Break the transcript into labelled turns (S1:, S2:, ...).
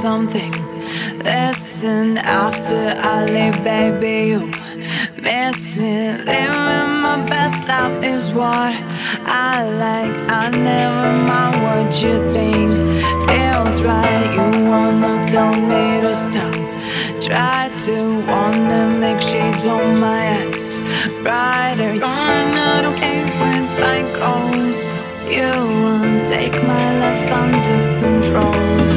S1: something. Listen, after I leave, baby, you miss me. Living my best life is what I like. I never mind what you think. Feels right, you wanna tell me to stop. Try to wanna make shades on my eyes brighter. You're not okay with my goals. You won't take my love under control.